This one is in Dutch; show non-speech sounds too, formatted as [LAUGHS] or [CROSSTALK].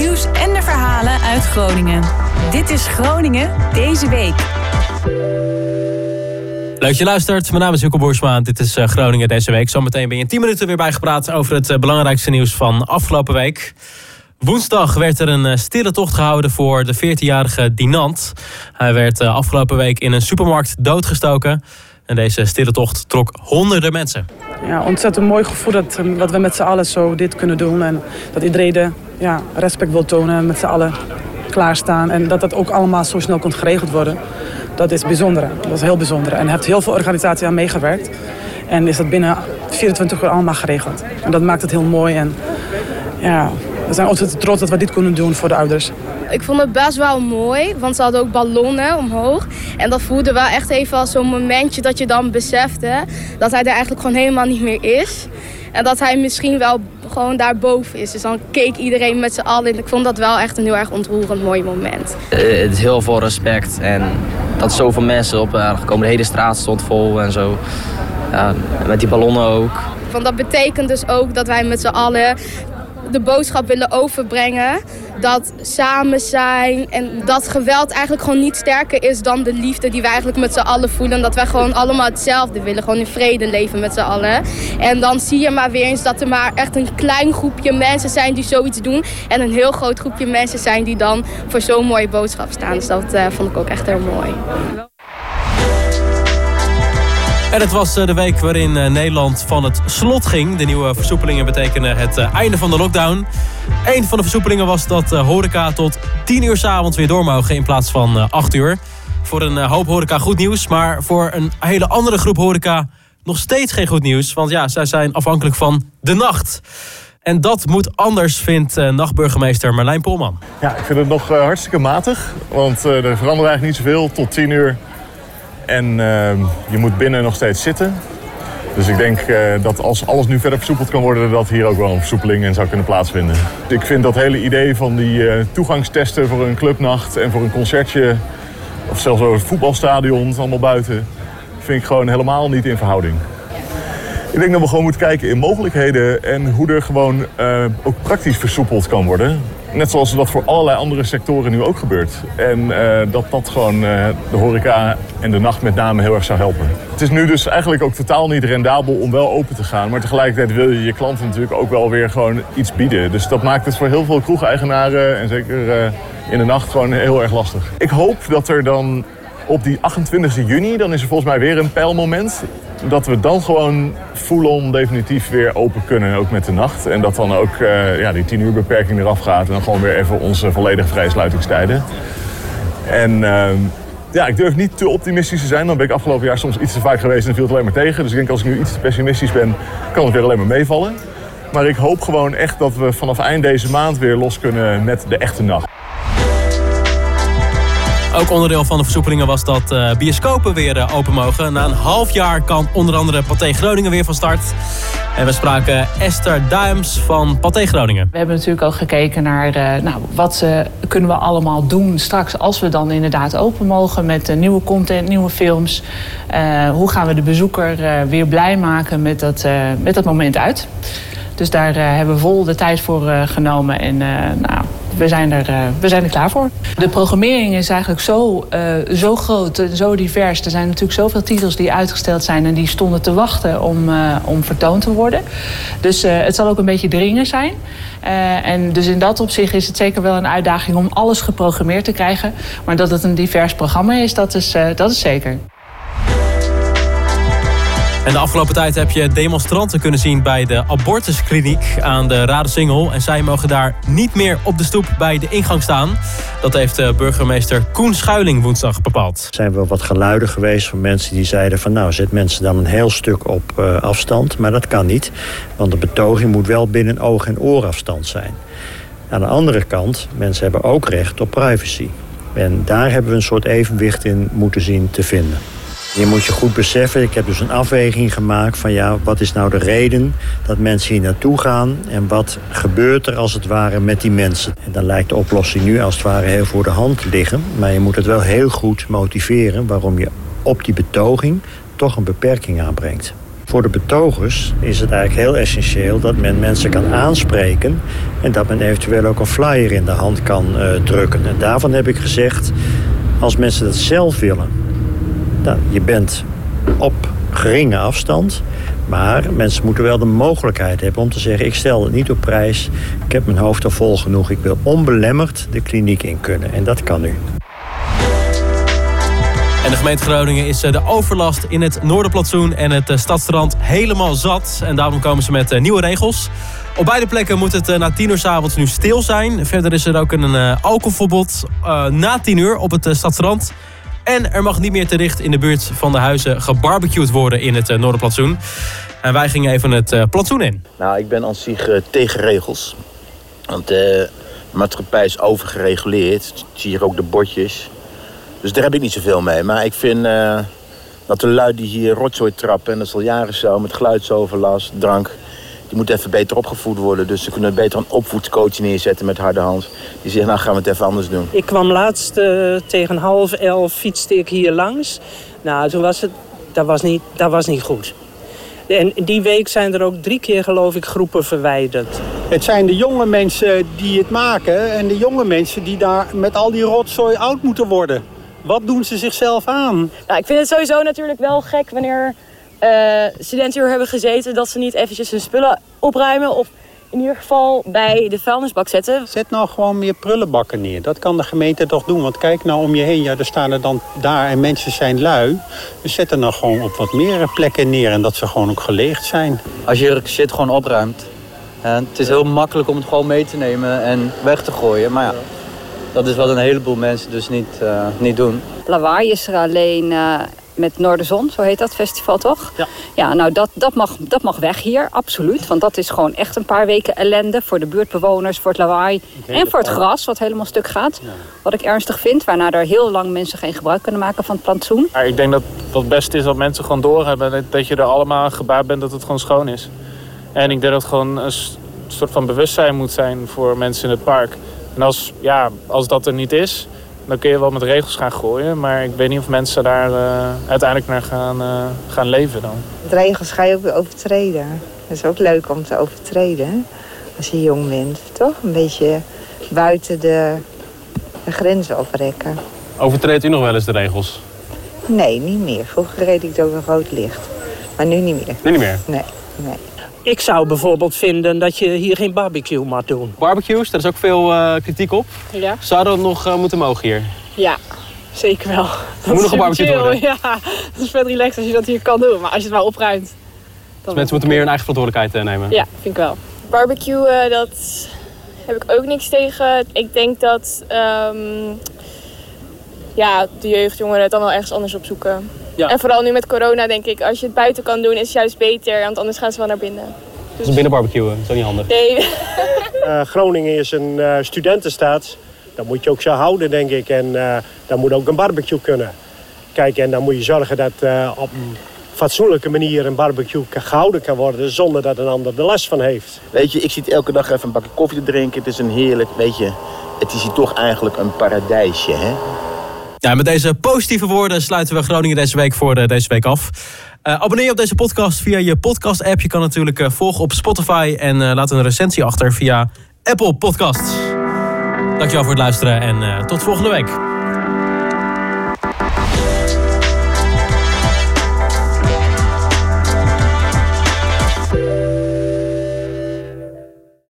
nieuws en de verhalen uit Groningen. Dit is Groningen deze week. Leuk je luistert. Mijn naam is Hugo Boersma. Dit is eh, Groningen deze week. Zometeen ben je in 10 minuten weer bijgepraat over het eh, belangrijkste nieuws van afgelopen week. Woensdag werd er een eh, stille tocht gehouden voor de 14-jarige Dinant. Hij werd afgelopen week in een supermarkt doodgestoken. En deze stille tocht trok honderden mensen. Ja, ontzettend mooi gevoel dat, dat we met z'n allen zo dit kunnen doen. En dat iedereen ja, respect wil tonen, met z'n allen klaarstaan. En dat dat ook allemaal zo snel kon geregeld worden. Dat is bijzonder. Dat is heel bijzonder. En heeft heel veel organisatie aan meegewerkt. En is dat binnen 24 uur allemaal geregeld. En dat maakt het heel mooi. En ja, we zijn ontzettend trots dat we dit kunnen doen voor de ouders. Ik vond het best wel mooi, want ze hadden ook ballonnen omhoog. En dat voelde wel echt even als zo'n momentje dat je dan besefte dat hij er eigenlijk gewoon helemaal niet meer is. En dat hij misschien wel gewoon daarboven is. Dus dan keek iedereen met z'n allen. En ik vond dat wel echt een heel erg ontroerend mooi moment. Uh, het is heel veel respect. En dat zoveel mensen op waren gekomen. De hele straat stond vol en zo. Ja, met die ballonnen ook. Want dat betekent dus ook dat wij met z'n allen de boodschap willen overbrengen. Dat samen zijn en dat geweld eigenlijk gewoon niet sterker is dan de liefde die wij eigenlijk met z'n allen voelen. Dat wij gewoon allemaal hetzelfde willen. Gewoon in vrede leven met z'n allen. En dan zie je maar weer eens dat er maar echt een klein groepje mensen zijn die zoiets doen. En een heel groot groepje mensen zijn die dan voor zo'n mooie boodschap staan. Dus dat uh, vond ik ook echt heel mooi. En het was eh, de week waarin eh, Nederland van het slot ging. De nieuwe versoepelingen betekenen het eh, einde van de lockdown. Een van de versoepelingen was dat horeca tot 10 uur s avonds weer door mogen in plaats van 8 uur. Voor een hoop horeca goed nieuws, maar voor een hele andere groep horeca nog steeds geen goed nieuws. Want ja, zij zijn afhankelijk van de nacht. En dat moet anders, vindt nachtburgemeester Marlijn Polman. Ja, ik vind het nog hartstikke matig. Want er verandert eigenlijk niet zoveel. Tot 10 uur en ehm, je moet binnen nog steeds zitten. Dus ik denk uh, dat als alles nu verder versoepeld kan worden, dat hier ook wel een versoepeling in zou kunnen plaatsvinden. Ik vind dat hele idee van die uh, toegangstesten voor een clubnacht en voor een concertje, of zelfs over het voetbalstadion, allemaal buiten, vind ik gewoon helemaal niet in verhouding. Ik denk dat we gewoon moeten kijken in mogelijkheden en hoe er gewoon uh, ook praktisch versoepeld kan worden. Net zoals dat voor allerlei andere sectoren nu ook gebeurt. En uh, dat dat gewoon uh, de horeca en de nacht met name heel erg zou helpen. Het is nu dus eigenlijk ook totaal niet rendabel om wel open te gaan. Maar tegelijkertijd wil je je klanten natuurlijk ook wel weer gewoon iets bieden. Dus dat maakt het voor heel veel kroegeigenaren en zeker in de nacht gewoon heel erg lastig. Ik hoop dat er dan op die 28 juni, dan is er volgens mij weer een pijlmoment dat we dan gewoon full-on definitief weer open kunnen, ook met de nacht. En dat dan ook uh, ja, die 10 uur beperking eraf gaat en dan gewoon weer even onze volledige vrijsluitingstijden. En uh, ja, ik durf niet te optimistisch te zijn. Dan ben ik afgelopen jaar soms iets te vaak geweest en viel het alleen maar tegen. Dus ik denk als ik nu iets te pessimistisch ben, kan het weer alleen maar meevallen. Maar ik hoop gewoon echt dat we vanaf eind deze maand weer los kunnen met de echte nacht. Ook onderdeel van de versoepelingen was dat uh, bioscopen weer uh, open mogen. Na een half jaar kan onder andere Pathé Groningen weer van start. En we spraken Esther Duims van Pathé Groningen. We hebben natuurlijk ook gekeken naar uh, nou, wat kunnen we allemaal doen straks als we dan inderdaad open mogen met nieuwe content, nieuwe films. hoe gaan we de bezoeker weer blij maken met dat, met dat moment uit? Dus daar hebben we vol de tijd voor genomen. En nou, we zijn, er, uh, we zijn er klaar voor. De programmering is eigenlijk zo, uh, zo groot en zo divers. Er zijn natuurlijk zoveel titels die uitgesteld zijn en die stonden te wachten om, uh, om vertoond te worden. Dus het zal ook een beetje dringen zijn. en dus in dat opzicht is het zeker wel een uitdaging om alles geprogrammeerd te krijgen. Maar dat het een divers programma is, dat is, dat is zeker. En de afgelopen tijd heb je demonstranten kunnen zien bij de abortuskliniek aan de Radensingel. En zij mogen daar niet meer op de stoep bij de ingang staan. Dat heeft de burgemeester Koen Schuiling woensdag bepaald. Er zijn wel wat geluiden geweest van mensen die zeiden van nou zet mensen dan een heel stuk op uh, afstand. Maar dat kan niet, want de betoging moet wel binnen oog- en oorafstand zijn. Aan de andere kant, mensen hebben ook recht op privacy. En daar hebben we een soort evenwicht in moeten zien te vinden. Je moet je goed beseffen, ik heb dus een afweging gemaakt van ja, wat is nou de reden dat mensen hier naartoe gaan en wat gebeurt er als het ware met die mensen. En dan lijkt de oplossing nu als het ware heel voor de hand liggen, maar je moet het wel heel goed motiveren waarom je op die betoging toch een beperking aanbrengt. Voor de betogers is het eigenlijk heel essentieel dat men mensen kan aanspreken en dat men eventueel ook een flyer in de hand kan uh, drukken. En daarvan heb ik gezegd, als mensen dat zelf willen, nou, je bent op geringe afstand, maar mensen moeten wel de mogelijkheid hebben om te zeggen: ik stel het niet op prijs, ik heb mijn hoofd al vol genoeg, ik wil onbelemmerd de kliniek in kunnen. En dat kan nu. En de gemeente Groningen is eh, de overlast in het Noorderplantsoen en het eh, Stadstrand helemaal zat. En daarom komen ze met eh, nieuwe regels. Op beide plekken moet het na 10 uur s avonds nu stil zijn. Verder is er ook een alcoholverbod na 10 uur op het Stadstrand. En er mag niet meer te dicht in de buurt van de huizen gebarbecued worden in het Noorderplantsoen. En wij gingen even het plantsoen in. Nou, ik ben aan zich tegen regels. Want de maatschappij is overgereguleerd. Zie je ook de bordjes. Dus daar heb ik niet zoveel mee. Maar ik vind dat de lui die hier rotzooi trappen... en dat is al jaren zo, met geluidsoverlast, drank... die moeten even beter opgevoed worden. Dus ze kunnen beter een opvoedscoach neerzetten met harde hand. Die zegt, nou gaan we het even anders doen. Ik kwam laatst uh, tegen half elf, fietste ik hier langs. Nou, toen was het... Dat was niet, dat was niet goed. En die week zijn er ook drie keer, geloof ik, groepen verwijderd. Het zijn de jonge mensen die het maken en de jonge mensen die daar met al die rotzooi oud moeten worden. Wat doen ze zichzelf aan? Nou, ik vind het sowieso natuurlijk wel gek wanneer uh, studenten hier hebben gezeten... dat ze niet eventjes hun spullen opruimen of in ieder geval bij de vuilnisbak zetten. Zet nou gewoon meer prullenbakken neer. Dat kan de gemeente toch doen. Want kijk nou om je heen. Ja, er staan er dan daar en mensen zijn lui. Dus zet er nou gewoon op wat meer plekken neer. En dat ze gewoon ook geleegd zijn. Als je shit gewoon opruimt. het is heel makkelijk om het gewoon mee te nemen en weg te gooien. Maar ja dat is wat een heleboel mensen dus niet, uh, niet doen. Lawaai is er alleen uh, met Noorderzon, zo heet dat festival toch? Ja. Ja, nou dat, dat, mag, dat mag weg hier, absoluut. Want dat is gewoon echt een paar weken ellende voor de buurtbewoners, voor het lawaai en voor het gras, wat helemaal stuk gaat. Ja. Wat ik ernstig vind, waarna er heel lang mensen geen gebruik kunnen maken van het plantsoen. Ja, ik denk dat het beste is dat mensen gewoon doorhebben. Dat, dat je er allemaal gebaat bent dat het gewoon schoon is. En ik denk dat het gewoon een soort van bewustzijn moet zijn voor mensen in het park. En als, ja, als dat er niet is, dan kun je wel met regels gaan gooien. Maar ik weet niet of mensen daar uh, uiteindelijk naar gaan, uh, gaan leven dan. De regels ga je ook overtreden. Dat is ook leuk om te overtreden. Als je jong bent, toch? Een beetje buiten de, de grenzen oprekken. Overtreedt u nog wel eens de regels? Nee, niet meer. Vroeger reed ik door een rood licht. Maar nu niet meer. Nu niet meer? Nee, nee. Ik zou bijvoorbeeld vinden dat je hier geen barbecue mag doen. Barbecues, daar is ook veel uh, kritiek op. Ja. Zou dat nog uh, moeten mogen hier? Ja, zeker wel. Dat moet nog gebarbecued worden. Ja, dat is vet relaxed als je dat hier kan doen. Maar als je het wel opruimt. Dus mensen moeten meer hun eigen verantwoordelijkheid uh, nemen? Ja, vind ik wel. Barbecue, dat heb ik ook niks tegen. Ik denk dat um, ja, de jeugdjongeren het dan wel ergens anders opzoeken. Ja. En vooral nu met corona denk ik, als je het buiten kan doen is het juist beter. Want anders gaan ze wel naar binnen. Dus een binnenbarbecue, dat is ook niet handig. Nee. uh, [LAUGHS] Groningen is een uh, studentenstad. Dat moet je ook zo houden denk ik. En uh, dan moet ook een barbecue kunnen. Kijk, en dan moet je zorgen dat op een fatsoenlijke manier een barbecue gehouden kan worden... zonder dat een ander er last van heeft. Weet je, ik zit elke dag even een bakje koffie te drinken. Het is een heerlijk, weet je... Het is hier toch eigenlijk een paradijsje, hè? Ja, met deze positieve woorden sluiten we Groningen deze week voor de, deze week af. Uh, abonneer je op deze podcast via je podcast-app. Je kan natuurlijk uh, volgen op Spotify en laat een recensie achter via Apple Podcasts. Dankjewel voor het luisteren en tot volgende week.